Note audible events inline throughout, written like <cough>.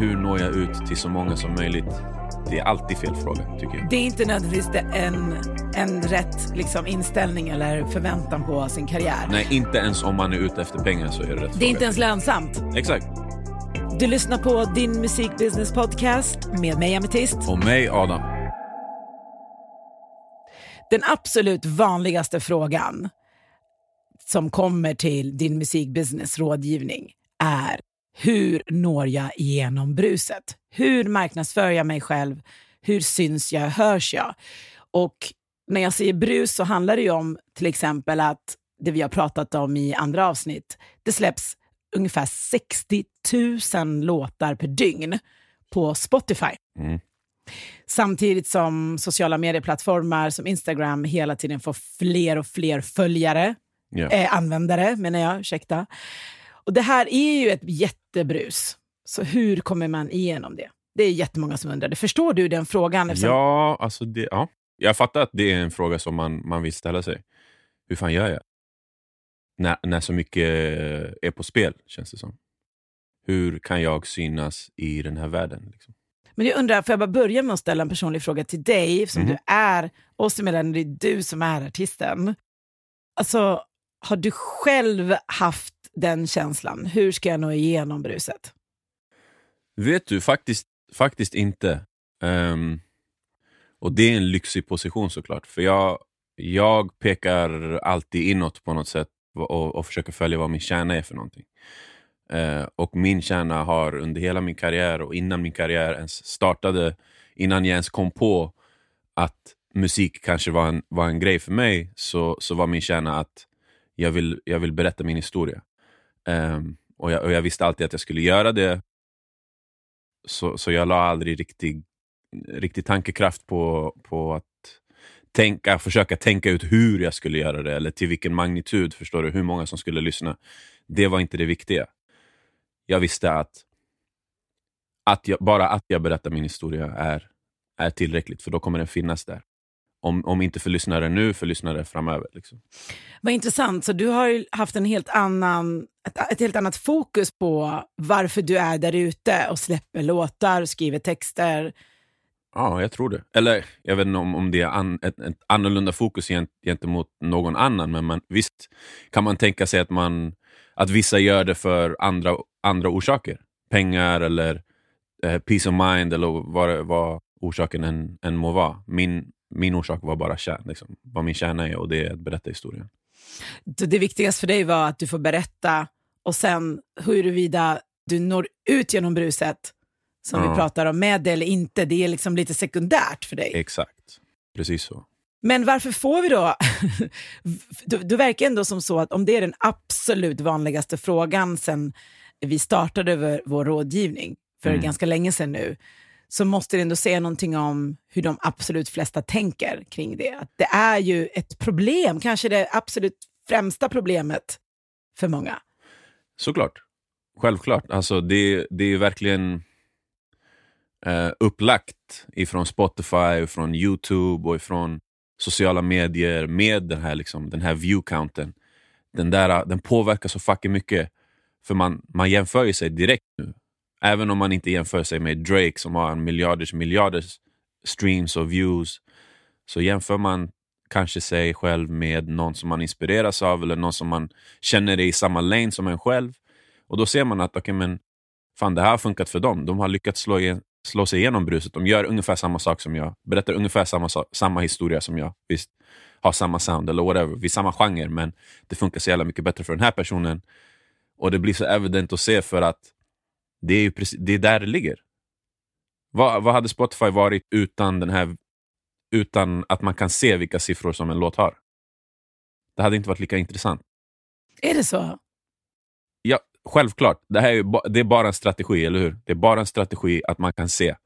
Hur når jag ut till så många som möjligt? Det är alltid fel fråga, tycker jag. Det är inte nödvändigtvis en, en rätt liksom, inställning eller förväntan på sin karriär. Nej, inte ens om man är ute efter pengar så är det rätt Det är fråga. inte ens lönsamt. Exakt. Du lyssnar på din musikbusiness podcast med mig Ametist. Och mig, Adam. Den absolut vanligaste frågan som kommer till din musikbusiness rådgivning är hur når jag igenom bruset? Hur marknadsför jag mig själv? Hur syns jag? Hörs jag? Och när jag säger brus så handlar det ju om till exempel att det vi har pratat om i andra avsnitt, det släpps ungefär 60 000 låtar per dygn på Spotify. Mm. Samtidigt som sociala medieplattformar som Instagram hela tiden får fler och fler följare, Ja. eh, användare menar jag, ursäkta. Och det här är ju ett jättebrus. Så hur kommer man igenom det? Det är jättemånga som undrar. Förstår du den frågan? Eftersom- Ja, alltså det, ja. Jag fattar att det är en fråga som man, man vill ställa sig. Hur fan gör jag? När, när så mycket är på spel, känns det som. Hur kan jag synas i den här världen? Liksom? Men jag undrar, får jag bara börja med att ställa en personlig fråga till dig, som Mhm. du är, oss emellan, det är du som är artisten. Alltså, har du själv haft den känslan? Hur ska jag nå igenom bruset? Vet du, faktiskt, faktiskt inte. Um, och det är en lyxig position såklart. För jag, jag pekar alltid inåt på något sätt och, och försöker följa vad min kärna är för någonting. Uh, och min kärna har under hela min karriär och innan min karriär ens startade, innan jag ens kom på att musik kanske var en, var en grej för mig, så, så var min kärna att jag vill, jag vill berätta min historia. Um, och, jag, och jag visste alltid att jag skulle göra det så, så jag la aldrig riktig, riktig tankekraft på, på att tänka, försöka tänka ut hur jag skulle göra det eller till vilken magnitud, förstår du, hur många som skulle lyssna. Det var inte det viktiga. Jag visste att, att jag, bara att jag berättar min historia är, är tillräckligt, för då kommer den finnas där. Om, om inte för lyssnare nu, för lyssnare framöver. Liksom. Vad intressant, så du har ju haft en helt annan, ett, ett helt annat fokus på varför du är där ute och släpper låtar, skriver texter. Ja, jag tror det. Eller jag vet inte om, om det är an, ett, ett annorlunda fokus gent, gentemot någon annan, men man, visst kan man tänka sig att, man, att vissa gör det för andra, andra orsaker. Pengar eller eh, peace of mind eller vad, vad orsaken än, än må vara. Min, min orsak var bara kärn, liksom. vad min kärna är och det är att berätta historien. Det viktigaste för dig var att du får berätta och sen huruvida du når ut genom bruset, som Ja. vi pratar om, med det eller inte, det är liksom lite sekundärt för dig. Exakt, precis så. Men varför får vi då... <laughs> då, då verkar ändå som så att om det är den absolut vanligaste frågan sen vi startade vår rådgivning för Mm. ganska länge sedan nu, så måste det ändå säga någonting om hur de absolut flesta tänker kring det. Att det är ju ett problem, kanske det absolut främsta problemet för många. Såklart. Självklart. Alltså det, det är verkligen eh, upplagt ifrån Spotify, från Youtube och ifrån sociala medier med den här, liksom, den här view-counten. Den, där, den påverkar så fucking mycket. För man, man jämför ju sig direkt nu. Även om man inte jämför sig med Drake som har en miljarders miljarders streams och views. Så jämför man kanske sig själv med någon som man inspireras av eller någon som man känner är i samma lane som en själv. Och då ser man att okay, men, fan, det här har funkat för dem. De har lyckats slå, igen, slå sig igenom bruset. De gör ungefär samma sak som jag. Berättar ungefär samma, samma historia som jag. Visst, har samma sound eller whatever. Vi är samma genre, men det funkar så jävla mycket bättre för den här personen. Och det blir så evident att se för att det är, ju precis, det är där det ligger. Vad, vad hade Spotify varit utan den här utan att man kan se vilka siffror som en låt har? Det hade inte varit lika intressant. Är det så? Ja, självklart. Det, här är det är bara en strategi, eller hur? Det är bara en strategi att man kan se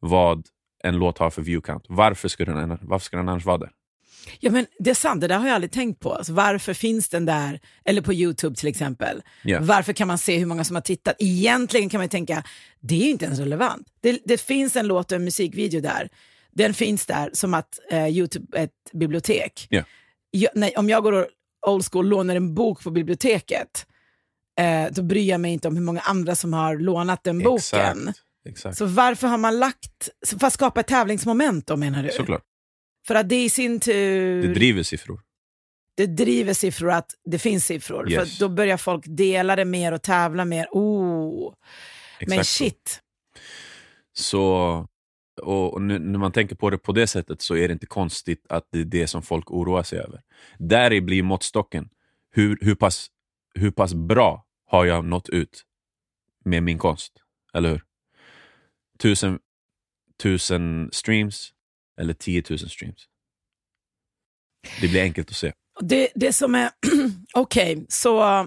vad en låt har för view count. Varför ska den, varför ska den annars vara där? Ja, men det är sant, det där har jag aldrig tänkt på. Alltså, varför finns den där, eller på YouTube till exempel? Ja. Varför kan man se hur många som har tittat? Egentligen kan man tänka, det är ju inte ens relevant. Det, det finns en låt och en musikvideo där. Den finns där som att eh, YouTube är ett bibliotek. Ja. Jag, nej, om jag går old school, lånar en bok på biblioteket, eh, då bryr jag mig inte om hur många andra som har lånat den boken. Exakt. Exakt. Så varför har man lagt, för att skapa ett tävlingsmoment då menar du? Såklart. För att det i sin tur, Det driver siffror. det driver siffror att det finns siffror. Yes. För då börjar folk dela det mer och tävla mer. Oh. Men Exakt shit. Så, och nu, när man tänker på det på det sättet så är det inte konstigt att det är det som folk oroar sig över. Där blir måttstocken. Hur, hur, pass, hur pass bra har jag nått ut med min konst? Eller hur? Tusen, tusen streams eller 10 000 streams. Det blir enkelt att se. Det, det som är, <clears throat> okej, så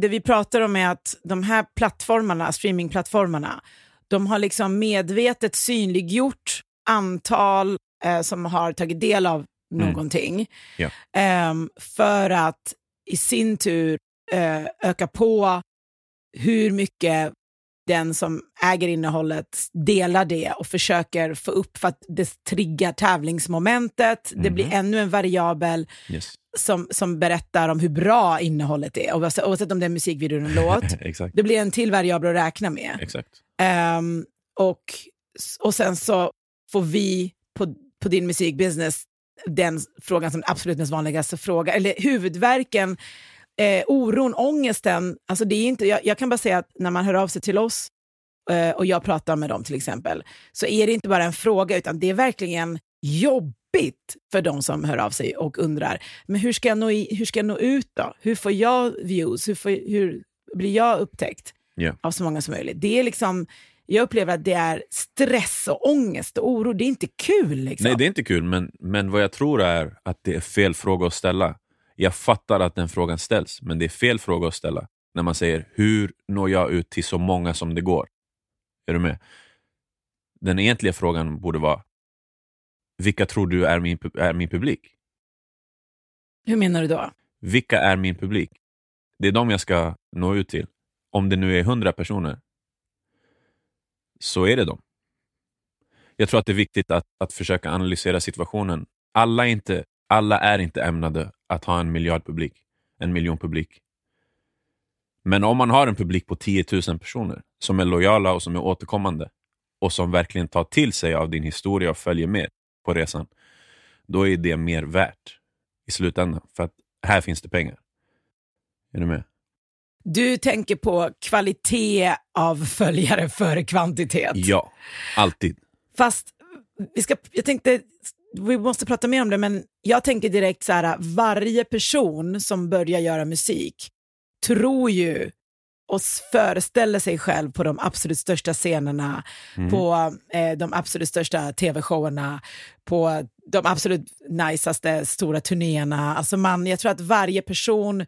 det vi pratar om är att de här plattformarna, streamingplattformarna, de har liksom medvetet synliggjort antal eh, som har tagit del av Mm. någonting. Ja. Ehm, för att i sin tur eh, öka på hur mycket den som äger innehållet delar det och försöker få upp för att det triggar tävlingsmomentet. Det blir Mhm. ännu en variabel Yes. som, som berättar om hur bra innehållet är, oavsett, om det är en musikvideo eller en låt. <laughs> Det blir en till variabel att räkna med. Ehm, och, och sen så får vi på, på din musikbusiness den frågan som absolut mest vanligaste frågan, eller huvudvärken, eh, oron, ångesten. Alltså det är inte, jag, jag kan bara säga att när man hör av sig till oss eh, och jag pratar med dem till exempel, så är det inte bara en fråga, utan det är verkligen jobbigt för de som hör av sig och undrar, men hur ska jag nå, i, hur ska jag nå ut då? Hur får jag views? Hur, får, hur blir jag upptäckt? Ja. av så många som möjligt. Det är liksom, jag upplever att det är stress och ångest och oro. Det är inte kul. Liksom. Nej, det är inte kul, men, men vad jag tror är att det är fel fråga att ställa. Jag fattar att den frågan ställs, men det är fel fråga att ställa när man säger hur når jag ut till så många som det går? Är du med? Den egentliga frågan borde vara vilka tror du är min, är min publik? Hur menar du då? Vilka är min publik? Det är dem jag ska nå ut till. Om det nu är hundra personer, så är det dem. Jag tror att det är viktigt att, att försöka analysera situationen. Alla är, inte, alla är inte ämnade att ha en miljard publik, en miljon publik. Men om man har en publik på 10 000 personer som är lojala och som är återkommande och som verkligen tar till sig av din historia och följer med på resan, då är det mer värt i slutändan. För att här finns det pengar. Är du med? Du tänker på kvalitet av följare före kvantitet. Ja, alltid. Fast vi ska, jag tänkte, vi måste prata mer om det, men jag tänker direkt så här, varje person som börjar göra musik tror ju och föreställer sig själv på de absolut största scenerna, Mm. på eh, de absolut största tv-showerna, på de absolut najsaste stora turnéerna. Alltså man, jag tror att varje person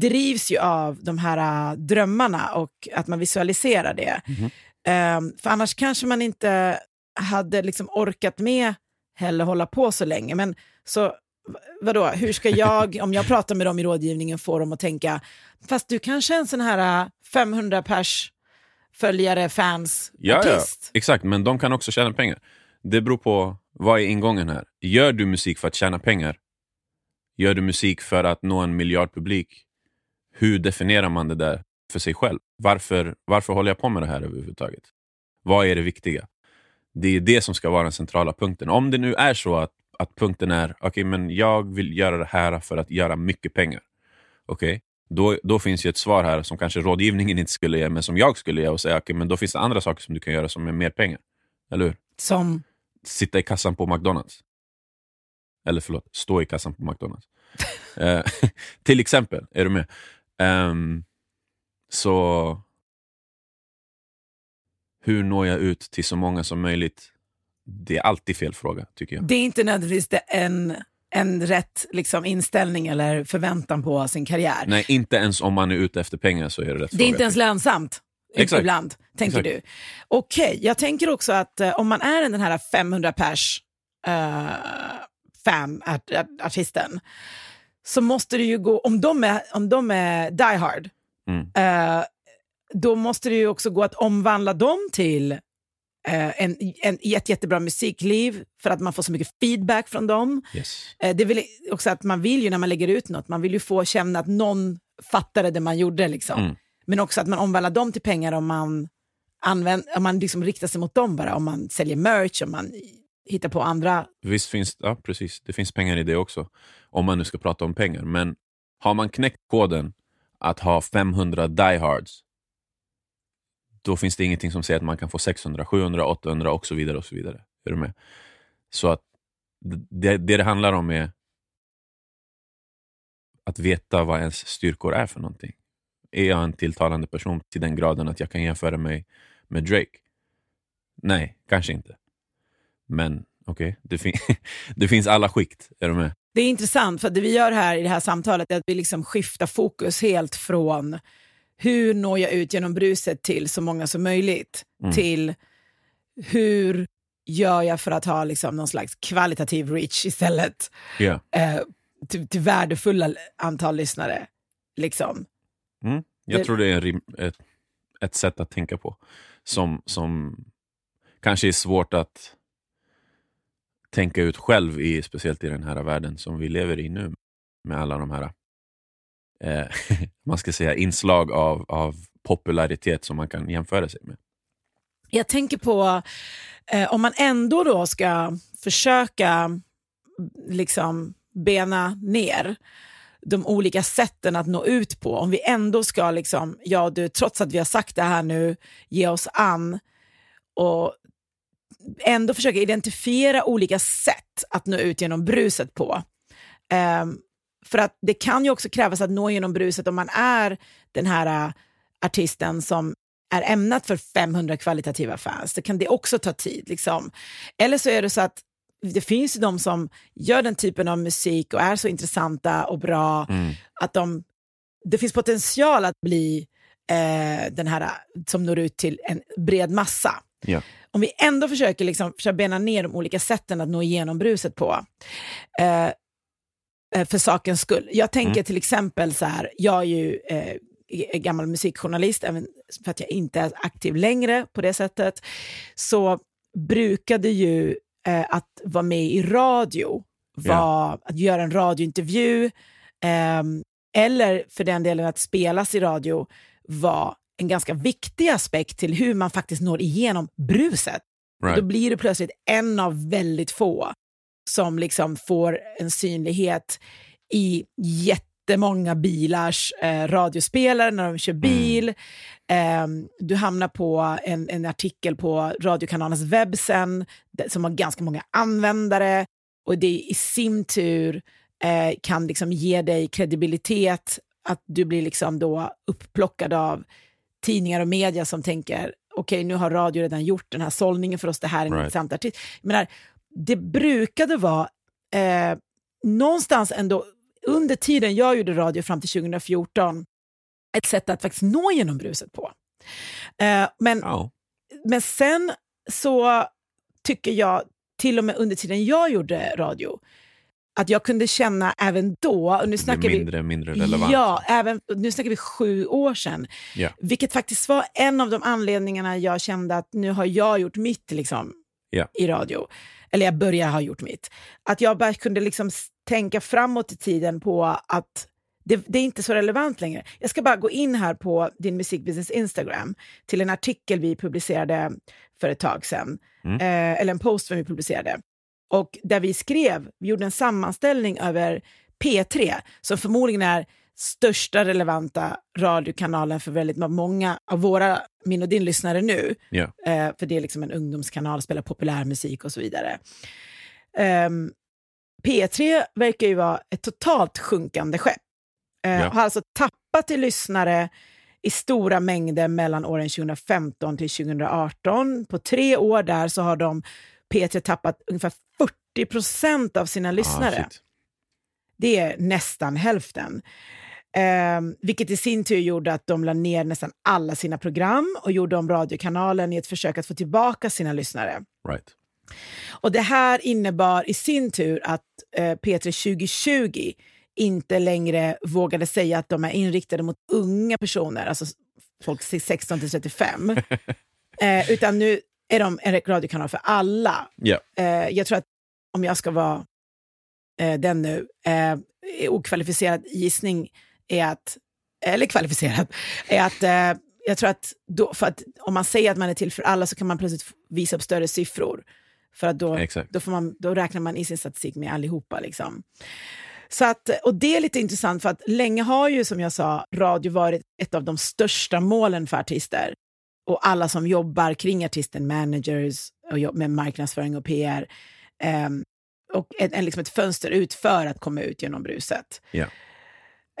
drivs ju av de här äh, drömmarna och att man visualiserar det. Mhm. Ehm, för annars kanske man inte hade liksom orkat med heller hålla på så länge. Men så vadå, hur ska jag, om jag pratar med dem i rådgivningen, få dem att tänka, fast du kanske är en sån här äh, 500 pers följare, fans, Ja, ja, artist. exakt. Men de kan också tjäna pengar. Det beror på vad är ingången här. Gör du musik för att tjäna pengar? Gör du musik för att nå en miljard publik? Hur definierar man det där för sig själv? Varför, varför håller jag på med det här överhuvudtaget? Vad är det viktiga? Det är det som ska vara den centrala punkten. Om det nu är så att, att punkten är okej, men jag vill göra det här för att göra mycket pengar. Okej, då, då finns ju ett svar här som kanske rådgivningen inte skulle ge, men som jag skulle ge och säga okej, men då finns det andra saker som du kan göra som är mer pengar. Eller hur? Som, Sitta i kassan på McDonalds. Eller förlåt, stå i kassan på McDonalds. <laughs> Eh, <laughs> till exempel, är du med? Ehm, så hur når jag ut till så många som möjligt? Det är alltid fel fråga, tycker jag. det är inte nödvändigtvis det en, en rätt liksom, inställning eller förväntan på sin karriär. Nej, inte ens om man är ute efter pengar så är det rätt Det är inte ens lönsamt. Exakt. Ibland, tänker Exakt. du. Okej, jag tänker också att eh, om man är den här 500 pers uh, fan, art, art, artisten, så måste det ju gå, om de är, om de är die hard, Mm. eh, då måste det ju också gå att omvandla dem till eh, en, en jätte, jättebra musikliv för att man får så mycket feedback från dem. Yes. Eh, det väl också att man vill ju när man lägger ut något, man vill ju få känna att någon fattade det man gjorde. Liksom. Mm. Men också att man omvandlar dem till pengar om man, använd, om man liksom riktar sig mot dem bara. Om man säljer merch, om man hittar på andra. Visst finns ja, precis. det finns pengar i det också, om man nu ska prata om pengar. Men har man knäckt koden att ha 500 diehards, då finns det ingenting som säger att man kan få 600, 700, 800 och så vidare. och Så vidare. Är du med? Så att det, det det handlar om är att veta vad ens styrkor är för någonting. Är jag en tilltalande person till den graden att jag kan jämföra mig med Drake? Nej, kanske inte. Men okej, okay, det, fin <laughs> det finns alla skikt. Är du med? Det är intressant, för det vi gör här i det här samtalet är att vi liksom skiftar fokus helt från hur når jag ut genom bruset till så många som möjligt, Mm. till hur gör jag för att ha liksom någon slags kvalitativ reach istället, Ja. eh, till, till värdefulla antal lyssnare. Liksom. Mm. Jag Det- tror det är ett, ett sätt att tänka på som, som kanske är svårt att tänka ut själv, i, speciellt i den här världen som vi lever i nu med alla de här eh, <laughs> man ska säga inslag av, av popularitet som man kan jämföra sig med. Jag tänker på, eh, om man ändå då ska försöka liksom bena ner de olika sätten att nå ut på. Om vi ändå ska, liksom, ja du, trots att vi har sagt det här nu, ge oss an och ändå försöka identifiera olika sätt att nå ut genom bruset på. Ehm, för att det kan ju också krävas att nå genom bruset om man är den här äh, artisten som är ämnat för 500 kvalitativa fans. Det kan det också ta tid. Liksom. Eller så är det så att det finns ju de som gör den typen av musik och är så intressanta och bra Mm. att de, det finns potential att bli eh, den här som når ut till en bred massa. Ja. Om vi ändå försöker liksom, bena ner de olika sätten att nå igenom bruset på, eh, för sakens skull. Jag tänker Mm. till exempel så här, jag är ju eh, gammal musikjournalist, även för att jag inte är aktiv längre på det sättet, så brukade ju eh, att vara med i radio, var, att göra en radiointervju, ehm, eller för den delen att spelas i radio, var en ganska viktig aspekt till hur man faktiskt når igenom bruset. Right. Då blir du plötsligt en av väldigt få som liksom får en synlighet i jättemånga bilars eh, radiospelare när de kör bil. Ehm, du hamnar på en, en artikel på radiokanalens webb sen, som har ganska många användare. Och det i sin tur eh, kan liksom ge dig kredibilitet, att du blir liksom då upplockad av tidningar och media som tänker okej, nu har radio redan gjort den här sållningen för oss, det här är en Right. intressant artist. Jag menar, det brukade vara eh, någonstans ändå, under tiden jag gjorde radio fram till 2014, ett sätt att faktiskt nå genom bruset på. Eh, men Ja. men sen så tycker jag, till och med under tiden jag gjorde radio, att jag kunde känna även då, och nu snackar blir vi mindre mindre relevant. Ja, även, nu snackar vi sju år sedan. Ja. Vilket faktiskt var en av de anledningarna jag kände att nu har jag gjort mitt liksom, Ja. i radio. Eller jag börjar ha gjort mitt. Att jag bara kunde liksom tänka framåt i tiden på att det, det är inte så relevant längre. Jag ska bara gå in här på din musikbusiness Instagram till en artikel vi publicerade för ett tag sedan. Mm. Eh, eller en post som vi publicerade. Och där vi skrev, vi gjorde en sammanställning över P3, som förmodligen är största relevanta radiokanalen för väldigt många av våra, min och din lyssnare nu. Ja. Eh, för det är liksom en ungdomskanal, spelar populärmusik och så vidare. Ehm, P3 verkar ju vara ett totalt sjunkande skepp. Eh, Ja. Har alltså tappat i lyssnare i stora mängder mellan åren 2015 till 2018. På tre år där så har de P3 tappat ungefär 40 procent av sina lyssnare. Ah. Det är nästan hälften. Ehm, vilket i sin tur gjorde att de la ner nästan alla sina program och gjorde om radiokanalen i ett försök att få tillbaka sina lyssnare. right. Och det här innebar i sin tur att eh, P3 2020 inte längre vågade säga att de är inriktade mot unga personer, alltså folk 16 till 35. <laughs> eh, utan nu är de en radiokanal för alla. Ja. Eh, jag tror att om jag ska vara eh, den nu, eh, okvalificerad gissning är att, eller kvalificerad, är att eh, jag tror att, då, för att om man säger att man är till för alla så kan man plötsligt visa upp större siffror. För att då, Exakt. då, får man, då räknar man i sin statistik med allihopa. Liksom. Så att, och det är lite intressant för att länge har ju som jag sa radio varit ett av de största målen för artister. Och alla som jobbar kring artisten, managers och med marknadsföring och PR. ehm, och en, en, liksom ett fönster ut för att komma ut genom bruset. Ja.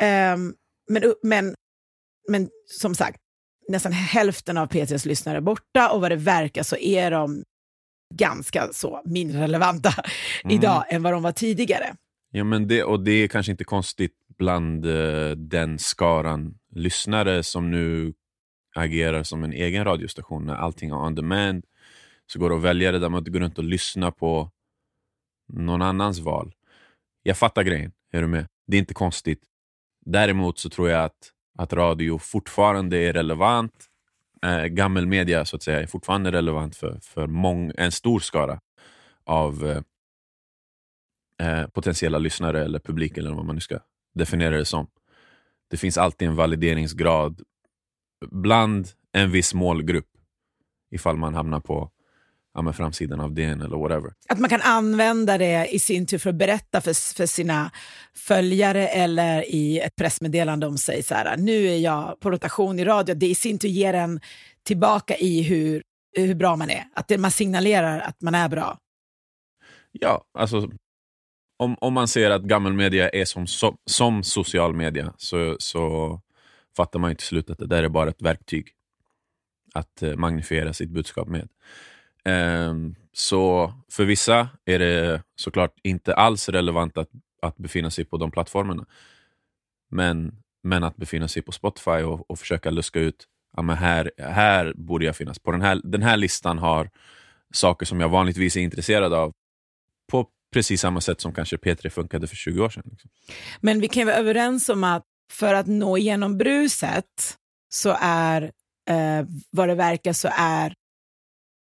Ehm, men, men, men som sagt, nästan hälften av P3s lyssnare är borta och vad det verkar så är de ganska så mindre relevanta Mm. idag än vad de var tidigare. Ja, men det, och det är kanske inte konstigt bland eh, den skaran lyssnare som nu agerar som en egen radiostation när allting är on demand. Så går det att välja det där man inte går runt och lyssna på någon annans val. Jag fattar grejen, är du med? Det är inte konstigt. Däremot så tror jag att, att radio fortfarande är relevant. Eh, gammelmedia så att säga är fortfarande relevant för, för mång, en stor skara av eh, eh, potentiella lyssnare eller publik eller vad man nu ska definiera det som. Det finns alltid en valideringsgrad bland en viss målgrupp ifall man hamnar på ja, men framsidan av DN eller whatever. Att man kan använda det i sin tur för att berätta för, för sina följare eller i ett pressmeddelande om sig. Så här, nu är jag på rotation i radio. Det i sin tur ger en tillbaka i hur, hur bra man är. Att det, man signalerar att man är bra. Ja, alltså om, om man ser att gammelmedia är som, som, som social media så, så fattar man ju till slut att det där är bara ett verktyg att eh, magnifiera sitt budskap med. Ehm, så för vissa är det såklart inte alls relevant att, att befinna sig på de plattformarna. Men, men att befinna sig på Spotify och, och försöka luska ut ja, men här, här borde jag finnas. På den här, den här listan har saker som jag vanligtvis är intresserad av på precis samma sätt som kanske P3 funkade för 20 år sedan. Liksom. Men vi kan vara överens om att för att nå igenom bruset så är, eh, vad det verkar, så är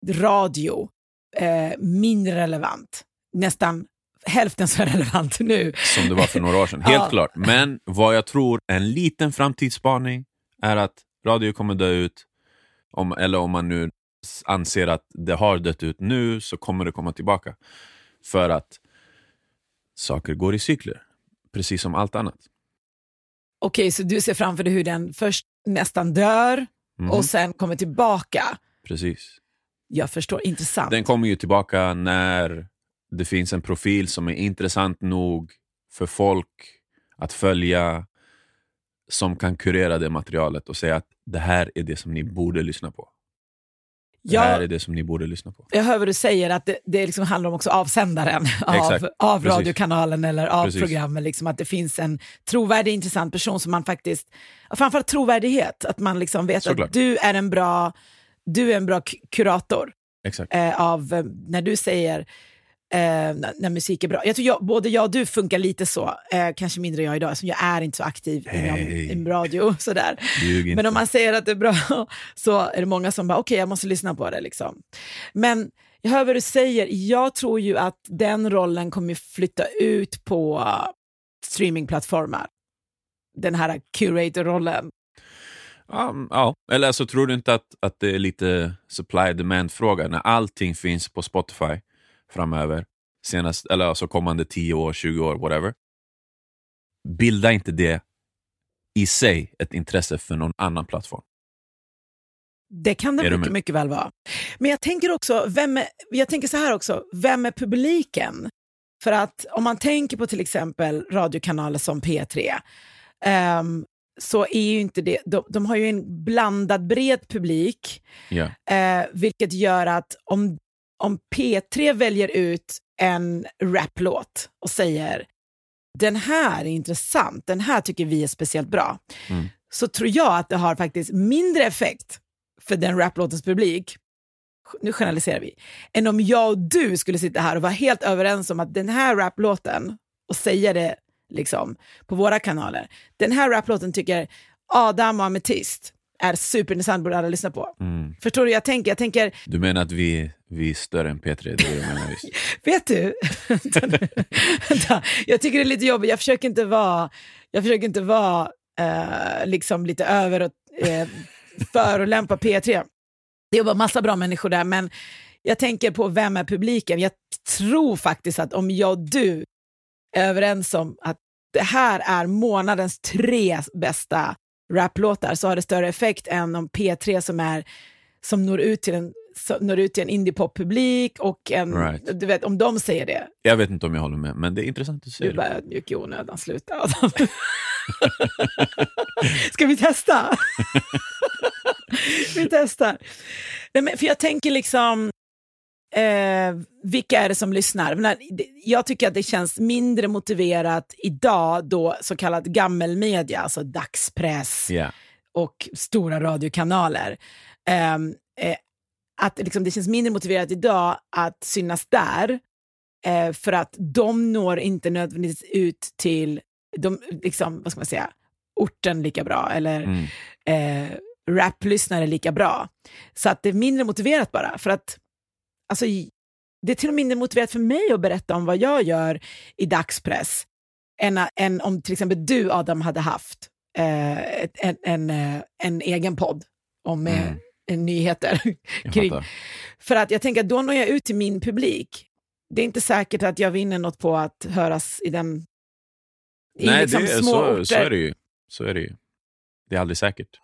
radio eh, mindre relevant. Nästan hälften så <laughs> relevant nu. Som det var för några år sedan, helt Ja. klart. Men vad jag tror, en liten framtidsspaning är att radio kommer dö ut, om, eller om man nu anser att det har dött ut nu, så kommer det komma tillbaka. För att saker går i cykler, precis som allt annat. Okej, så du ser framför dig hur den först nästan dör Mhm, och sen kommer tillbaka. Precis. Jag förstår, intressant. Den kommer ju tillbaka när det finns en profil som är intressant nog för folk att följa, som kan kurera det materialet och säga att det här är det som ni borde lyssna på. Det här är jag, det som ni borde lyssna på. jag hör vad du säger, att det, det liksom handlar om också avsändaren av, Exakt, av radiokanalen eller av Precis. programmet. Liksom, att det finns en trovärdig, intressant person som man faktiskt... Framförallt trovärdighet, att man liksom vet Såklart. att du är en bra, du är en bra kurator. Eh, av eh, när du säger eh, när, när musik är bra. Jag tror jag, både jag och du funkar lite så, eh, kanske mindre jag idag, som jag är inte så aktiv Hey. inom radio. Sådär. Men om man säger att det är bra <laughs> så är det många som bara, okej jag måste lyssna på det. Liksom. Men jag hör vad du säger, jag tror ju att den rollen kommer flytta ut på streamingplattformar. Den här curator-rollen. Ja, ja. Eller så tror du inte att, att det är lite supply demand fråga när allting finns på Spotify framöver, senast, eller alltså kommande 10 år, 20 år, whatever. Bilda inte det i sig ett intresse för någon annan plattform. Det kan det mycket, mycket väl vara. Men jag tänker också, vem är, jag tänker så här också, vem är publiken? För att om man tänker på till exempel radiokanaler som P3, ehm, så är ju inte det, de, de har ju en blandad bred publik, Ja. eh, vilket gör att om, om P3 väljer ut en raplåt och säger den här är intressant, den här tycker vi är speciellt bra, Mm. så tror jag att det har faktiskt mindre effekt för den raplåtens publik, nu generaliserar vi, än om jag och du skulle sitta här och vara helt överens om att den här raplåten, och säga det liksom på våra kanaler, den här raplåten tycker Adam och Ametist är superintressant, borde alla lyssna på. Mm. Förstår du? Jag tänker, jag tänker Du menar att vi, vi är större än P3? Det är det du menar, visst? <laughs> vet du? Jag tycker det är lite jobbigt, jag försöker inte vara, jag försöker inte vara eh, liksom lite över och eh, förolämpa P3. Det jobbar massa bra människor där, men jag tänker på vem är publiken? Jag tror faktiskt att om jag och du överens om att det här är månadens tre bästa raplåtar så har det större effekt än om P3 som, är, som når ut till en når ut till en indiepop-publik och en, Right. du vet, om de säger det, Jag vet inte om jag håller med, men det är intressant att du se det. bara ödmjuk i onödan, sluta. <laughs> Ska vi testa? <laughs> vi testar. Nej, men, för jag tänker liksom, eh, vilka är det som lyssnar? Det- Jag tycker att det känns mindre motiverat idag då så kallad gammelmedia, alltså dagspress Ja. och stora radiokanaler. Ehm, eh, att liksom, det känns mindre motiverat idag att synas där, eh, för att de når inte nödvändigtvis ut till de, liksom, vad ska man säga, orten lika bra, eller Mm. eh, raplyssnare lika bra. Så att det är mindre motiverat bara, för att alltså, det är till och med mindre motiverat för mig att berätta om vad jag gör i dagspress, än, än om till exempel du Adam hade haft eh, en, en, eh, en egen podd om eh, Mm. en nyheter. <laughs> Kring-. För att jag tänker att då når jag ut till min publik. Det är inte säkert att jag vinner något på att höras i den i Nej, liksom det, små så, orter. så är det ju. Så är det ju. Det är aldrig säkert.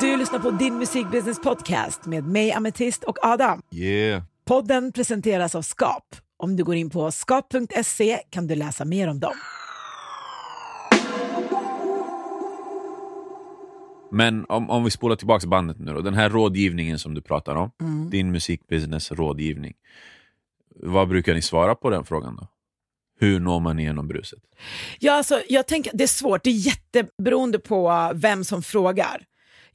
Du lyssnar på Din Musikbusiness Podcast med mig, Ametist och Adam. Yeah. Podden presenteras av Skap. Om du går in på skap.se kan du läsa mer om dem. Men om, om vi spolar tillbaka bandet nu då. Den här rådgivningen som du pratar om. Mm. Din musikbusiness rådgivning. Vad brukar ni svara på den frågan då? Hur når man igenom bruset? Ja, alltså, jag tänker det är svårt. Det är jätteberoende på vem som frågar.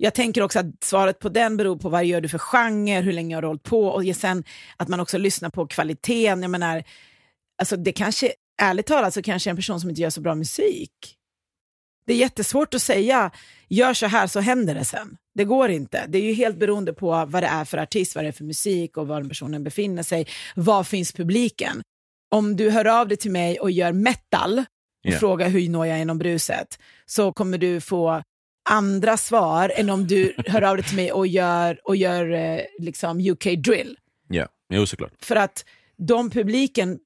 Jag tänker också att svaret på den beror på vad gör du för genre, hur länge har du hållit på och sen att man också lyssnar på kvaliteten. Jag menar, alltså det kanske, ärligt talat så kanske en person som inte gör så bra musik. Det är jättesvårt att säga, gör så här så händer det sen. Det går inte. Det är ju helt beroende på vad det är för artist, vad det är för musik och var den personen befinner sig. Var finns publiken? Om du hör av dig till mig och gör metal, och Ja. fråga hur når jag genom bruset, så kommer du få andra svar än om du hör av dig till mig och gör, och gör eh, liksom UK drill. Ja, jo såklart. För att de publiken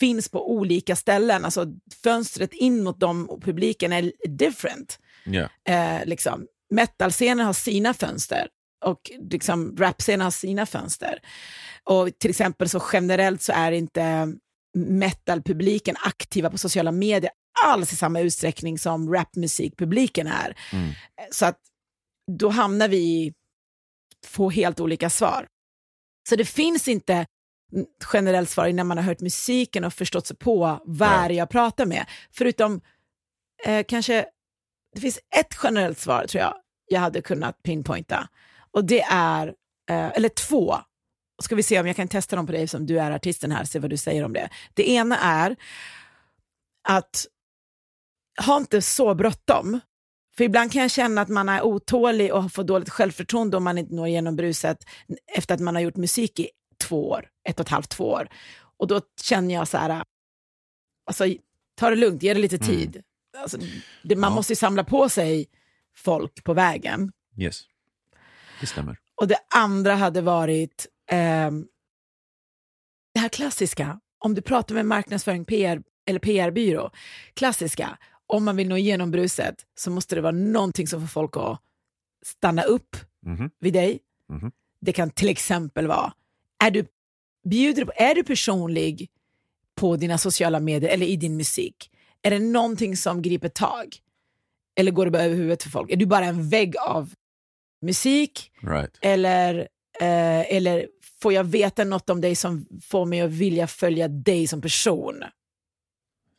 finns på olika ställen, alltså fönstret in mot dem och publiken är different. Ja. Eh, liksom. Metalscenen har sina fönster och liksom, rapscenen har sina fönster. Och till exempel så generellt så är inte metalpubliken aktiva på sociala medier alls i samma utsträckning som rapmusikpubliken är. Mm. Så att då hamnar vi i två helt olika svar. Så det finns inte generellt svar innan man har hört musiken och förstått sig på vad jag pratar med. Förutom eh, kanske, det finns ett generellt svar tror jag jag hade kunnat pinpointa. Och det är, eh, eller två, ska vi se om jag kan testa dem på dig som du är artisten här, se vad du säger om det. Det ena är att ha inte så bråttom. För ibland kan jag känna att man är otålig och får dåligt självförtroende om man inte når igenom bruset efter att man har gjort musik i två år, ett och ett halvt, två år. Och då känner jag så här, alltså ta det lugnt, ge det lite Mm. tid. Alltså, det, man Ja. måste ju samla på sig folk på vägen. Yes. Det stämmer. Och det andra hade varit ehm, det här klassiska, om du pratar med marknadsföring PR, eller PR-byrå, klassiska, om man vill nå igenom bruset så måste det vara någonting som får folk att stanna upp Mhm. vid dig. Mhm. Det kan till exempel vara, är du, bjuder, är du personlig på dina sociala medier eller i din musik? Är det någonting som griper tag? Eller går det bara över huvudet för folk? Är du bara en vägg av musik? Right. Eller, eh, eller får jag veta något om dig som får mig att vilja följa dig som person?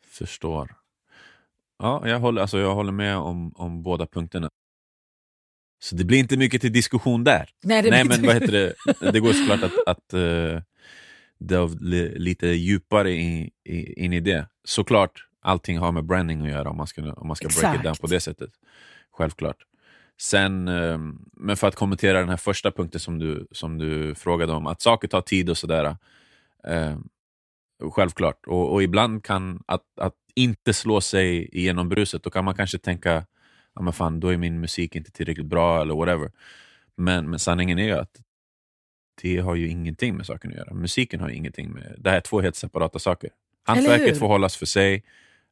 Förstår. Ja, jag håller, alltså, jag håller med om, om båda punkterna. Så det blir inte mycket till diskussion där. Nej, det Nej, men inte- vad heter <laughs> det? Det går såklart att, att uh, delva li, lite djupare in, i, in i det. Såklart Allting har med branding att göra om man ska, om man ska break it down på det sättet. Självklart. Sen, eh, men för att kommentera den här första punkten som du, som du frågade om, att saker tar tid och sådär. Eh, självklart. Och, och ibland kan att, att inte slå sig igenom bruset, då kan man kanske tänka, ja men fan, då är min musik inte tillräckligt bra eller whatever. Men, men sanningen är ju att det har ju ingenting med saken att göra. Musiken har ju ingenting med... Det här är två helt separata saker. Hantverket får hållas för sig,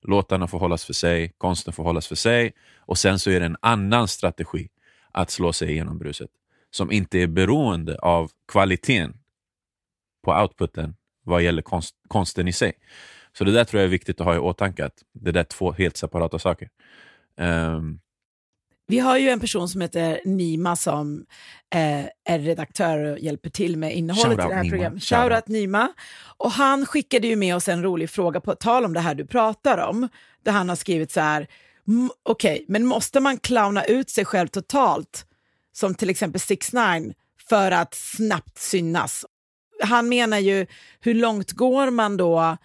låtarna får hållas för sig, konsten får hållas för sig. Och sen så är det en annan strategi att slå sig igenom bruset. Som inte är beroende av kvaliteten på outputen vad gäller konst, konsten i sig. Så det där tror jag är viktigt att ha i åtanke, att det där är två helt separata saker. Ehm, Vi har ju en person som heter Nima som eh, är redaktör och hjälper till med innehållet i det här Nima. programmet. Shoutout. Shoutout Nima. Och han skickade ju med oss en rolig fråga på tal om det här du pratar om. Där han har skrivit så här, "M- okej, men måste man clowna ut sig själv totalt, som till exempel 6 9 för att snabbt synas? Han menar ju, hur långt går man då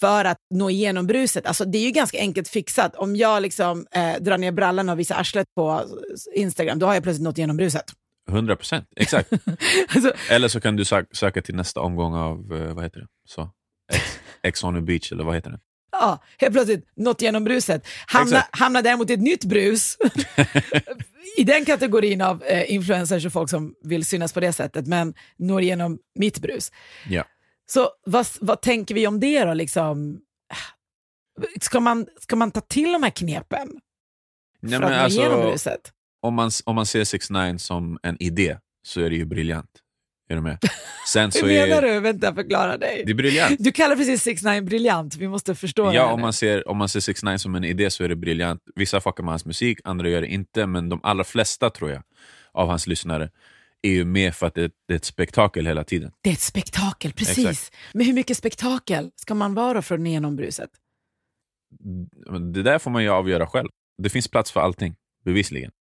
för att nå igenom bruset. Alltså, det är ju ganska enkelt fixat. Om jag liksom, eh, drar ner brallan och visar arslet på Instagram, då har jag plötsligt nått igenom bruset. 100 procent, exakt. <laughs> Alltså, Eller så kan du sö- söka till nästa omgång av, eh, vad heter det? Så, Ex, Ex on the beach, eller vad heter det? ja, helt plötsligt nått igenom bruset. Hamna, Exakt. hamnar däremot i ett nytt brus. <laughs> I den kategorin av eh, influencers och folk som vill synas på det sättet, men når igenom mitt brus. Ja. Så vad, vad tänker vi om det då? Liksom? Ska, man, ska man ta till de här knepen Nej, för att men nå igenom alltså, bruset? om, man, om man ser 6 9 som en idé så är det ju briljant. Är du med? Sen <laughs> Hur så menar är du? Vänta, förklara dig. det är briljant. Du kallar precis 6 9 briljant, vi måste förstå Ja, om man ser, om man ser 6 9 som en idé så är det briljant. Vissa fuckar med hans musik, andra gör det inte. Men de allra flesta, tror jag, av hans lyssnare är ju med för att det, det är ett spektakel hela tiden. Det är ett spektakel, precis. Exakt. Men hur mycket spektakel ska man vara för att nå igenom bruset? Det där får man ju avgöra själv. Det finns plats för allting, bevisligen. <laughs>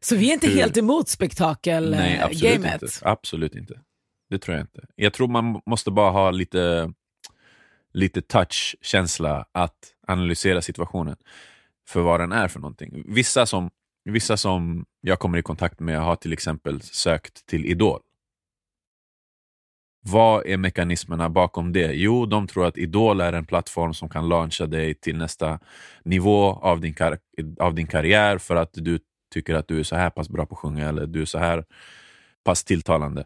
Så vi är inte Hur- helt emot spektakel-gamet. inte. Absolut inte. Det tror jag inte. Jag tror man måste bara ha lite, lite touch-känsla att analysera situationen för vad den är för någonting. Vissa som, vissa som jag kommer i kontakt med har till exempel sökt till Idol. Vad är mekanismerna bakom det? Jo, de tror att Idol är en plattform som kan launcha dig till nästa nivå av din, kar- av din karriär för att du tycker att du är så här pass bra på att sjunga eller du är så här pass tilltalande.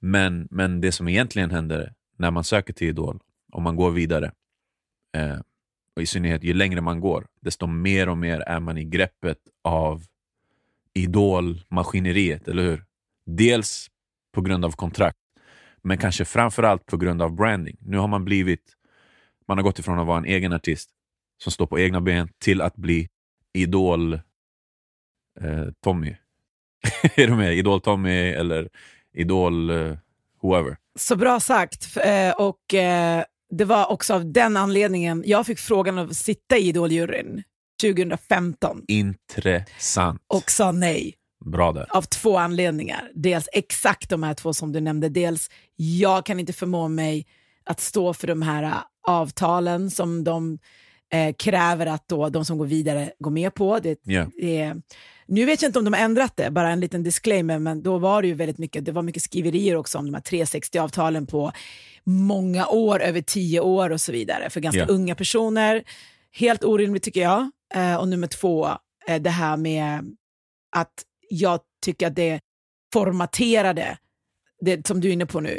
Men, men det som egentligen händer när man söker till Idol, om man går vidare, eh, och i synnerhet ju längre man går, desto mer och mer är man i greppet av idolmaskineriet, eller hur? Dels på grund av kontrakt, men kanske framförallt på grund av branding. Nu har man blivit, man har gått ifrån att vara en egen artist som står på egna ben till att bli Idol eh, Tommy. <laughs> är du med? Idol Tommy eller Idol eh, whoever. Så bra sagt. Eh, Och eh, det var också av den anledningen jag fick frågan att sitta i Idoljuryn 2015 Intressant. och sa nej. Bra där. Av två anledningar. Dels exakt de här två som du nämnde. Dels jag kan inte förmå mig att stå för de här äh, avtalen som de eh, kräver att då, de som går vidare går med på. Det, Ja. det, nu vet jag inte om de har ändrat det, bara en liten disclaimer, men då var det ju väldigt mycket, det var mycket skriverier också om de här 360-avtalen på många år, över tio år och så vidare, för ganska Ja. unga personer. Helt orimligt tycker jag. Eh, och nummer två, eh, det här med att jag tycker att det formaterade, det som du är inne på nu,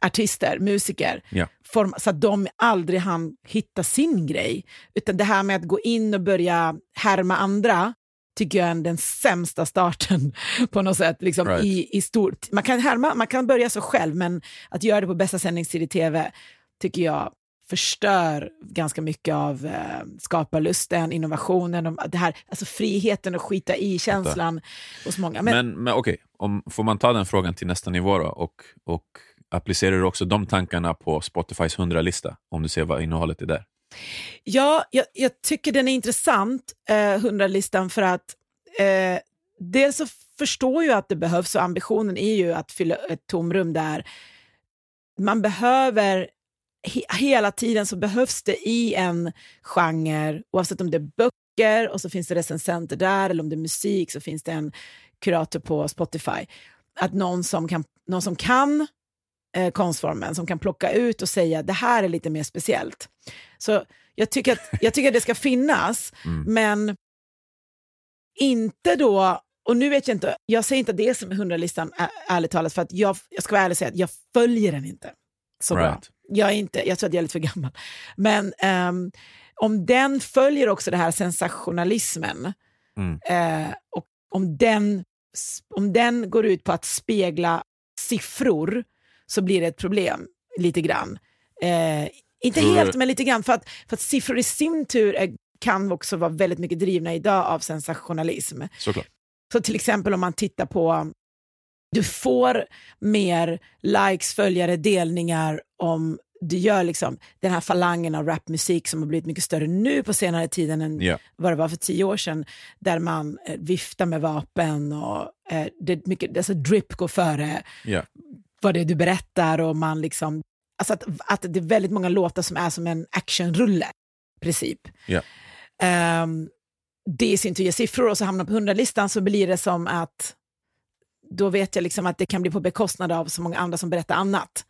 artister, musiker, Ja. form, så att de aldrig hann hitta sin grej. Utan det här med att gå in och börja härma andra tycker jag är den sämsta starten <laughs> på något sätt. Liksom, Right. i, i stort. Man, kan härma, man kan börja så själv, men att göra det på bästa sändningstid i tv tycker jag förstör ganska mycket av eh, skaparlusten, innovationen, de, det här, alltså friheten att skita i känslan hos många. Men, Men, men okej, om får man ta den frågan till nästa nivå då och, och applicerar du också de tankarna på Spotifys 100-lista? Om du ser vad innehållet är där. Ja, jag, jag tycker den är intressant, eh, 100-listan, för att eh, dels så förstår jag att det behövs och ambitionen är ju att fylla ett tomrum där man behöver he hela tiden så behövs det i en genre, oavsett om det är böcker och så finns det recensenter där, eller om det är musik så finns det en kurator på Spotify. Att någon som kan, någon som kan eh, konstformen, som kan plocka ut och säga det här är lite mer speciellt. Så jag tycker att, jag tycker att det ska finnas, <laughs> Mm. men inte då, och nu vet jag inte, jag säger inte att det är som är 100-listan ä- ärligt talat, för att jag, jag ska vara ärlig och säga att jag följer den inte så bra. Right. Jag, är inte, jag tror att jag är lite för gammal. Men ehm, om den följer också det här sensationalismen, Mm. eh, och om den, om den går ut på att spegla siffror, så blir det ett problem, lite grann. Eh, inte Tror- helt, men lite grann. För att, för att siffror i sin tur är, kan också vara väldigt mycket drivna idag av sensationalism. Såklart. Så till exempel om man tittar på, du får mer likes, följare, delningar om du gör liksom den här falangen av rapmusik som har blivit mycket större nu på senare tiden än Ja. vad det var för tio år sedan, där man eh, viftar med vapen och eh, det är mycket, alltså drip går före Ja. Vad det är du berättar och man liksom, alltså att, att det är väldigt många låtar som är som en actionrulle, i princip. Ja. Ehm, det i sin tur ger siffror och så hamnar på 100-listan så blir det som att då vet jag liksom att det kan bli på bekostnad av så många andra som berättar annat.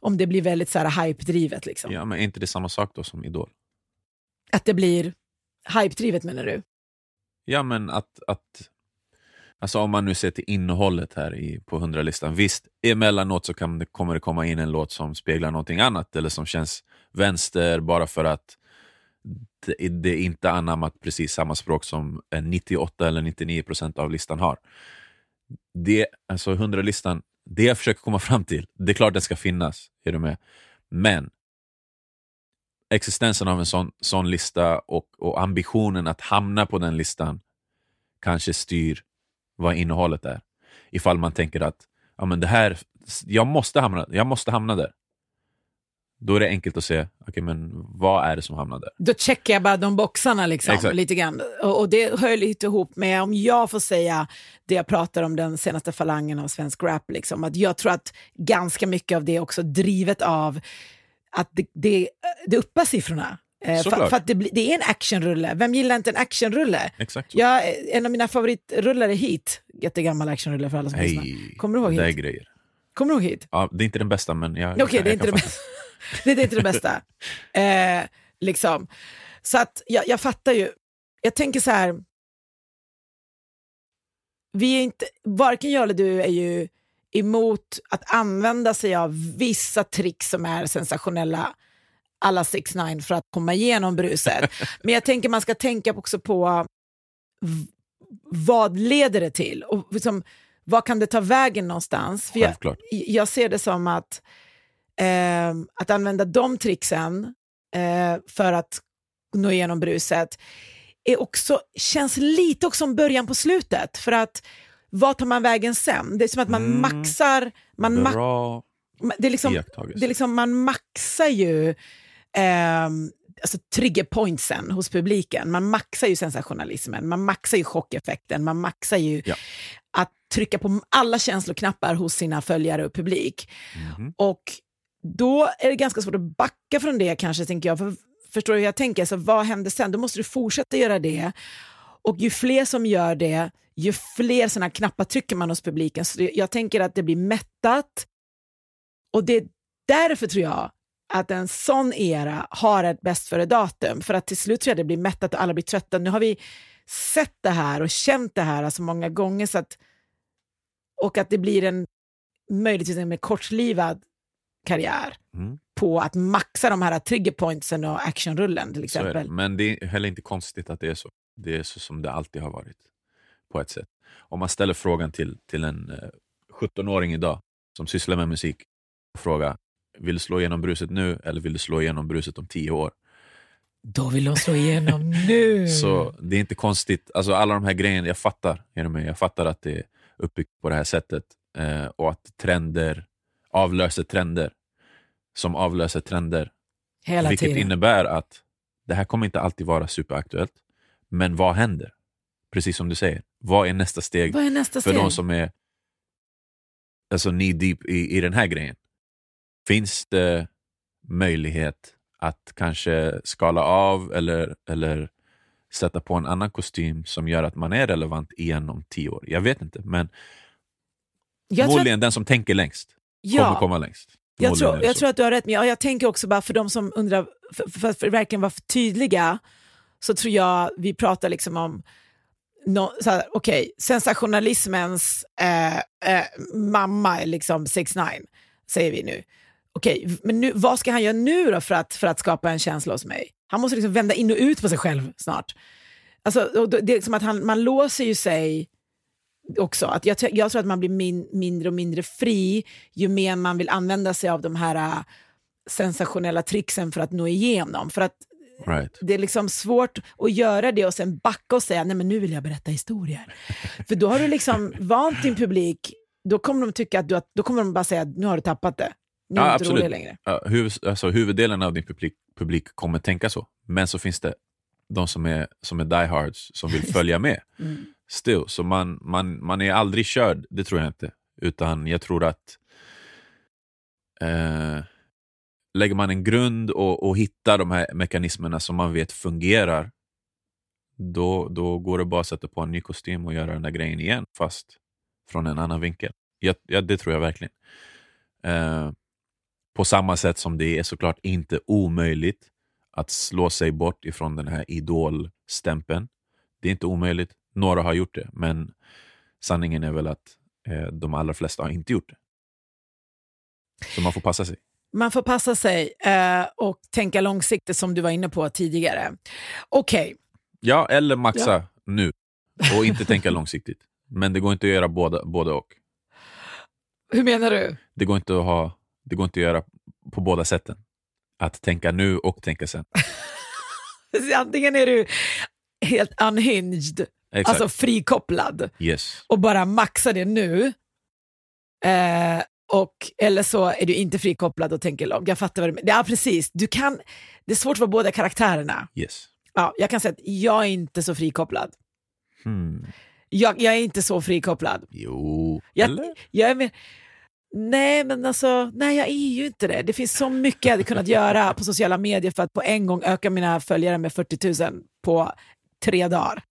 Om det blir väldigt så här hype-drivet. Liksom. ja, men är inte det samma sak då som Idol? Att det blir hype-drivet menar du? Ja, men att, att alltså om man nu ser till innehållet här i, på 100-listan. Visst, emellanåt så kan det, kommer det komma in en låt som speglar någonting annat eller som känns vänster bara för att det, det är inte anammat precis samma språk som 98 eller 99 procent av listan har. Det, alltså 100-listan, det jag försöker komma fram till, det är klart den ska finnas, är du med? Men existensen av en sån, sån lista och, och ambitionen att hamna på den listan kanske styr vad innehållet är. Ifall man tänker att ja, men det här, jag, måste hamna, jag måste hamna där. Då är det enkelt att se, okay, men vad är det som hamnar där? Då checkar jag bara de boxarna liksom, Exakt. lite grann. Och, och det hör lite ihop med, om jag får säga det jag pratar om den senaste falangen av svensk rap, liksom, att jag tror att ganska mycket av det är också drivet av att det, det, det uppar siffrorna. Eh, för, att det, det är en actionrulle. Vem gillar inte en actionrulle? Exakt så. Jag, en av mina favoritrullar är Heat, jättegammal actionrulle för alla som lyssnar. Kommer du ihåg Heat? grejer. Kommer du ihåg Heat? Ja, det är inte den bästa, men jag, Okej, jag, det är inte det bästa. <laughs> det är inte det bästa. <laughs> Eh, liksom. Så att jag, jag fattar ju. Jag tänker så här. Vi är inte, varken jag eller du är ju emot att använda sig av vissa tricks som är sensationella alla 6 9 för att komma igenom bruset. <laughs> Men jag tänker man ska tänka också på vad leder det till och liksom, vad kan det ta vägen någonstans? För jag, jag ser det som att, eh, att använda de tricksen eh, för att nå igenom bruset är också, känns lite också som början på slutet. För att vad tar man vägen sen? Det är som att man Mm. maxar, man, ma- det är liksom, det är liksom, man maxar ju ehm, alltså triggerpointsen hos publiken. Man maxar ju sensationalismen, man maxar ju chockeffekten, man maxar ju Ja. att trycka på alla känsloknappar hos sina följare och publik. Mhm. Och då är det ganska svårt att backa från det kanske, tänker jag. För, förstår du hur jag tänker? Så vad händer sen? Då måste du fortsätta göra det. Och ju fler som gör det, ju fler sådana knappar trycker man hos publiken. Så jag tänker att det blir mättat. Och det är därför tror jag att en sån era har ett bäst före datum. För att till slut tror jag det blir mättat och alla blir trötta. Nu har vi sett det här och känt det här så många gånger. Så att, och att det blir en möjligtvis en mer kortlivad karriär Mm. på att maxa de här triggerpointsen och actionrullen till är det. exempel. Men det är heller inte konstigt att det är så. Det är så som det alltid har varit. På ett sätt. Om man ställer frågan till, till en eh, 17-åring idag som sysslar med musik och frågar vill du slå igenom bruset nu eller vill du slå igenom bruset om tio år? Då vill de slå igenom nu. <laughs> Så det är inte konstigt. Alltså alla de här grejerna, jag fattar. Jag fattar att det är uppbyggt på det här sättet eh, och att trender avlöser trender som avlöser trender. Hela vilket tiden. innebär att det här kommer inte alltid vara superaktuellt. Men vad händer? Precis som du säger. Vad är nästa steg är nästa för steg? de som är alltså knee deep i, i den här grejen? Finns det möjlighet att kanske skala av eller, eller sätta på en annan kostym som gör att man är relevant igen om tio år. Jag vet inte, men Jag förmodligen den som tänker längst kommer ja, komma längst. jag, tror, jag tror att du har rätt, men jag, jag tänker också bara för de som undrar, för, för, för att verkligen vara tydliga, så tror jag vi pratar liksom om no, okej, sensationalismens eh, eh, mamma är liksom 6 9 säger vi nu. Okej, men nu, vad ska han göra nu då för att, för att skapa en känsla hos mig? Han måste liksom vända in och ut på sig själv snart. Alltså, det är som att han, man låser ju sig också. Att jag, jag tror att man blir min, mindre och mindre fri ju mer man vill använda sig av de här äh, sensationella tricksen för att nå igenom. För att Right. det är liksom svårt att göra det och sen backa och säga nej men nu vill jag berätta historier. <laughs> För då har du liksom vant din publik, då kommer de tycka att du då kommer de bara säga nu har du tappat det. Nu är Ja, inte absolut. rolig längre. Ja, huvud, alltså, huvuddelen av din publik, publik kommer tänka så, men så finns det de som är, som är diehards som vill <laughs> följa med. Mm. Still, så man, man, man är aldrig körd, det tror jag inte. Utan jag tror att eh, lägger man en grund och, och hittar de här mekanismerna som man vet fungerar, då, då går det bara att sätta på en ny kostym och göra den där grejen igen, fast från en annan vinkel. Ja, ja, det tror jag verkligen. Eh, på samma sätt som det är såklart inte omöjligt att slå sig bort ifrån den här idolstämpeln. Det är inte omöjligt. Några har gjort det, men sanningen är väl att eh, de allra flesta har inte gjort det. Så man får passa sig. Man får passa sig eh, och tänka långsiktigt som du var inne på tidigare. Okej, Ja, eller maxa nu och inte tänka långsiktigt. Men det går inte att göra båda, både och. hur menar du? Det går inte att, ha, det går inte att göra på båda sätten. Att tänka nu och tänka sen. <laughs> Antingen är du helt unhinged, Exakt. alltså frikopplad yes. och bara maxar det nu. Eh, och, eller så är du inte frikopplad och tänker långt. Jag fattar vad du menar. Ja, precis. Du kan, det är svårt att vara båda karaktärerna. yes. Ja, jag kan säga att jag är inte så frikopplad. Hmm. Jag, jag är inte så frikopplad. Jo, Jag, eller? jag är med, nej, men alltså, nej, jag är ju inte det. Det finns så mycket jag hade kunnat göra på sociala medier för att på en gång öka mina följare med 40 000 på tre dagar.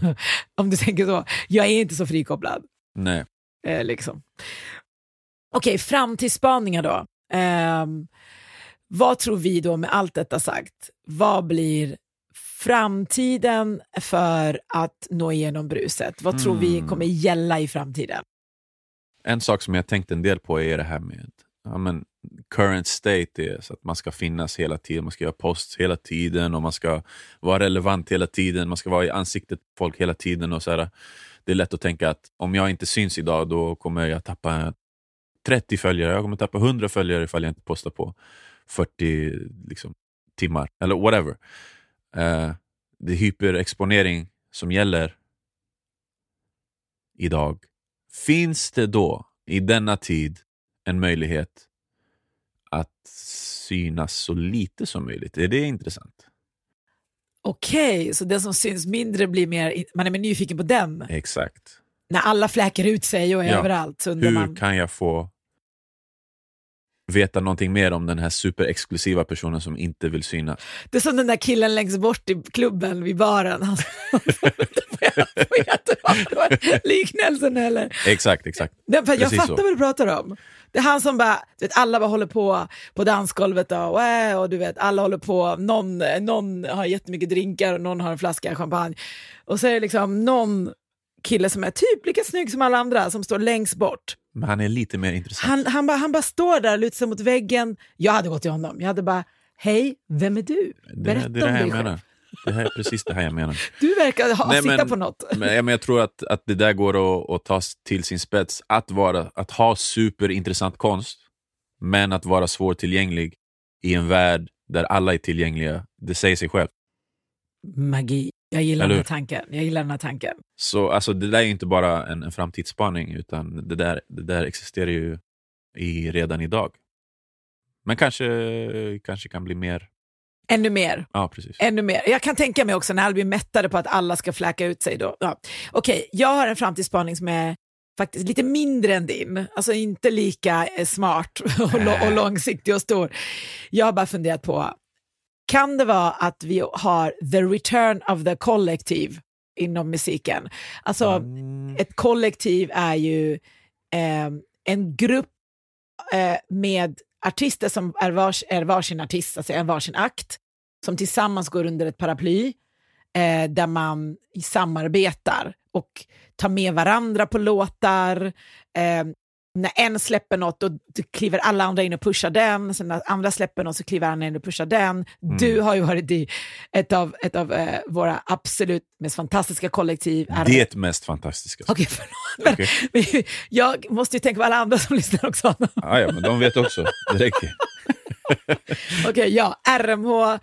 <laughs> Om du tänker så. Jag är inte så frikopplad. Nej. Eh, liksom. Okej, framtidsspaningar då. Ehm, vad tror vi då med allt detta sagt? Vad blir framtiden för att nå igenom bruset? Vad tror vi Mm. kommer gälla i framtiden? En sak som jag tänkt en del på är det här med ja, men current state, är så att man ska finnas hela tiden, man ska göra posts hela tiden och man ska vara relevant hela tiden, man ska vara i ansiktet på folk hela tiden. och så här. Det är lätt att tänka att om jag inte syns idag då kommer jag tappa 30 följare, jag kommer tappa 100 följare ifall jag inte postar på 40 liksom, timmar eller whatever. Uh, det är hyperexponering som gäller idag. Finns det då i denna tid en möjlighet att synas så lite som möjligt? Är det intressant? Okej, så den som syns mindre blir mer, man är mer nyfiken på den. Exakt. När alla fläker ut sig och är Ja. överallt så Hur man. kan jag få veta någonting mer om den här superexklusiva personen som inte vill synas? Det är som den där killen längst bort i klubben vid baren. Han <laughs> Får dra liknelsen eller? Exakt, exakt. Nej, för jag fattar så. vad du pratar om. Det är han som bara, du vet, alla bara håller på på dansgolvet och, äh, och du vet, alla håller på, någon, någon har jättemycket drinkar och någon har en flaska champagne. Och så är det liksom någon kille som är typ lika snygg som alla andra som står längst bort. Men han är lite mer intressant. Han, han, bara, han bara står där och lutar sig mot väggen. Jag hade gått till honom. Jag hade bara, hej, vem är du? Berätta det det om dig själv. Det här är precis det här jag menar. Du verkar ha, Nej, sitta men- på något. Men, men jag tror att, att det där går att, att ta till sin spets. Att, vara, att ha superintressant konst, men att vara svårtillgänglig i en värld där alla är tillgängliga. Det säger sig själv. Magi. Jag gillar Eller den här tanken. Jag gillar den här tanken. Så alltså, det där är inte bara en, en framtidsspaning, utan det där, det där existerar ju i, redan idag. Men kanske, kanske kan bli mer. Ännu mer. Ja, precis. Ännu mer. Jag kan tänka mig också när alla blir mättade på att alla ska fläka ut sig då. Ja. Okej, jag har en framtidsspaning som är faktiskt lite mindre än din, alltså inte lika eh, smart <laughs> och, och långsiktig och stor. Jag har bara funderat på, kan det vara att vi har the return of the collective inom musiken? Alltså mm. ett kollektiv är ju eh, en grupp eh, med artister som är, vars, är varsin artist, alltså en varsin akt, som tillsammans går under ett paraply eh, där man samarbetar och tar med varandra på låtar. Eh, när en släpper något då kliver alla andra in och pushar den, sen när andra släpper något så kliver andra in och pushar den. Mm. Du har ju varit i ett av, ett av eh, våra absolut mest fantastiska kollektiv. Det mest fantastiska. Okej, okay, förlåt. Okay. <laughs> Men, jag måste ju tänka på alla andra som <laughs> lyssnar också. ah, ja, men de vet också. Det räcker. <laughs> Okej, okay, ja. RMH,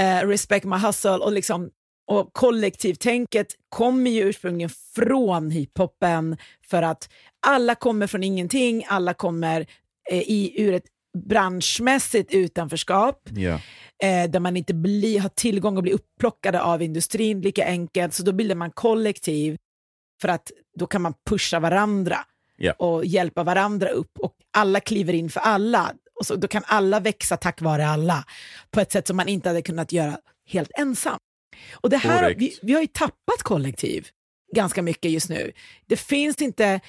eh, Respect My Hustle och liksom och kollektivtänket kommer ju ursprungligen från hiphopen för att alla kommer från ingenting, alla kommer eh, i, ur ett branschmässigt utanförskap yeah. eh, där man inte bli, har tillgång och blir upplockade av industrin lika enkelt. Så då bildar man kollektiv för att då kan man pusha varandra yeah. och hjälpa varandra upp och alla kliver in för alla. Och så, då kan alla växa tack vare alla på ett sätt som man inte hade kunnat göra helt ensam. Och det här, vi, vi, har ju tappat kollektiv ganska mycket just nu. Det finns inte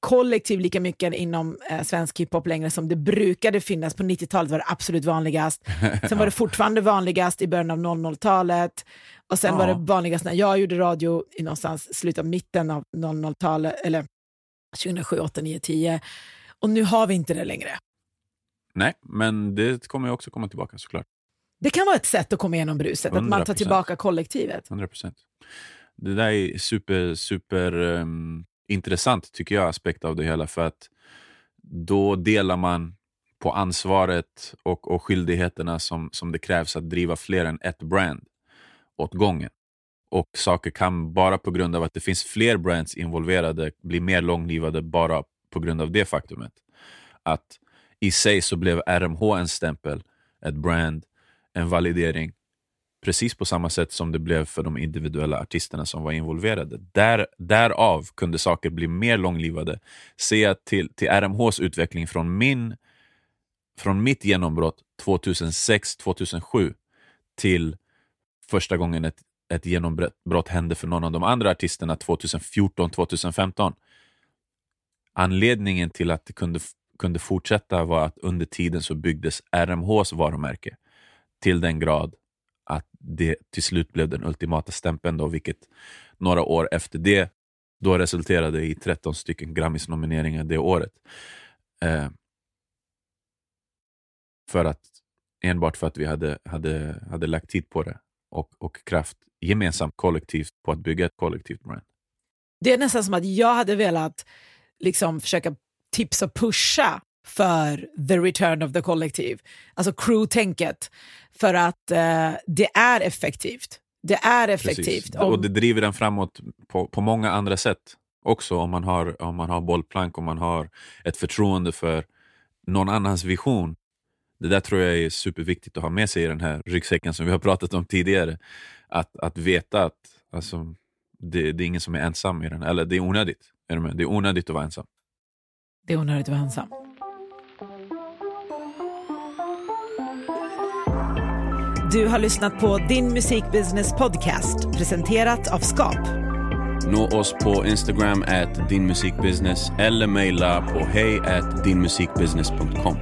kollektiv lika mycket inom eh, svensk hiphop längre som det brukade finnas. På 90-talet var det absolut vanligast. <laughs> Sen var det fortfarande vanligast i början av 00-talet. Och sen ja. var det vanligast när jag gjorde radio i någonstans slutet av mitten av 00-talet, eller 2007, 2008, 9, 10. Och nu har vi inte det längre. Nej, men det kommer också komma tillbaka såklart. Det kan vara ett sätt att komma igenom bruset, 100%. att man tar tillbaka kollektivet. 100%. Det där är super, super um, intressant tycker jag, aspekt av det hela. För att då delar man på ansvaret och, och skyldigheterna som, som det krävs att driva fler än ett brand åt gången. Och saker kan bara på grund av att det finns fler brands involverade bli mer långlivade bara på grund av det faktumet. Att i sig så blev RMH en stämpel, ett brand, en validering precis på samma sätt som det blev för de individuella artisterna som var involverade. Där, därav kunde saker bli mer långlivade. Se till, till RMHs utveckling från, min, från mitt genombrott 2006-2007 till första gången ett, ett genombrott hände för någon av de andra artisterna 2014-2015. Anledningen till att det kunde, kunde fortsätta var att under tiden så byggdes RMHs varumärke till den grad att det till slut blev den ultimata stämpeln, då, vilket några år efter det då resulterade i 13 stycken Grammis-nomineringar det året. Eh, för att, enbart för att vi hade, hade, hade lagt tid på det och, och kraft gemensamt kollektivt på att bygga ett kollektivt brand. Det är nästan som att jag hade velat liksom försöka tipsa och pusha för the return of the collective. Alltså crew-tänket. För att eh, det är effektivt. Det är effektivt. Och det driver den framåt på, på många andra sätt också. Om man, har, om man har bollplank, om man har ett förtroende för någon annans vision. Det där tror jag är superviktigt att ha med sig i den här ryggsäcken som vi har pratat om tidigare. Att, att veta att alltså, det, det är ingen som är ensam i den. Eller det är onödigt. Är det är onödigt att vara ensam. Det är onödigt att vara ensam. Du har lyssnat på Din Musikbusiness Podcast presenterat av Skap. Nå oss på Instagram at dinmusikbusiness eller mejla på hej dinmusikbusiness.com.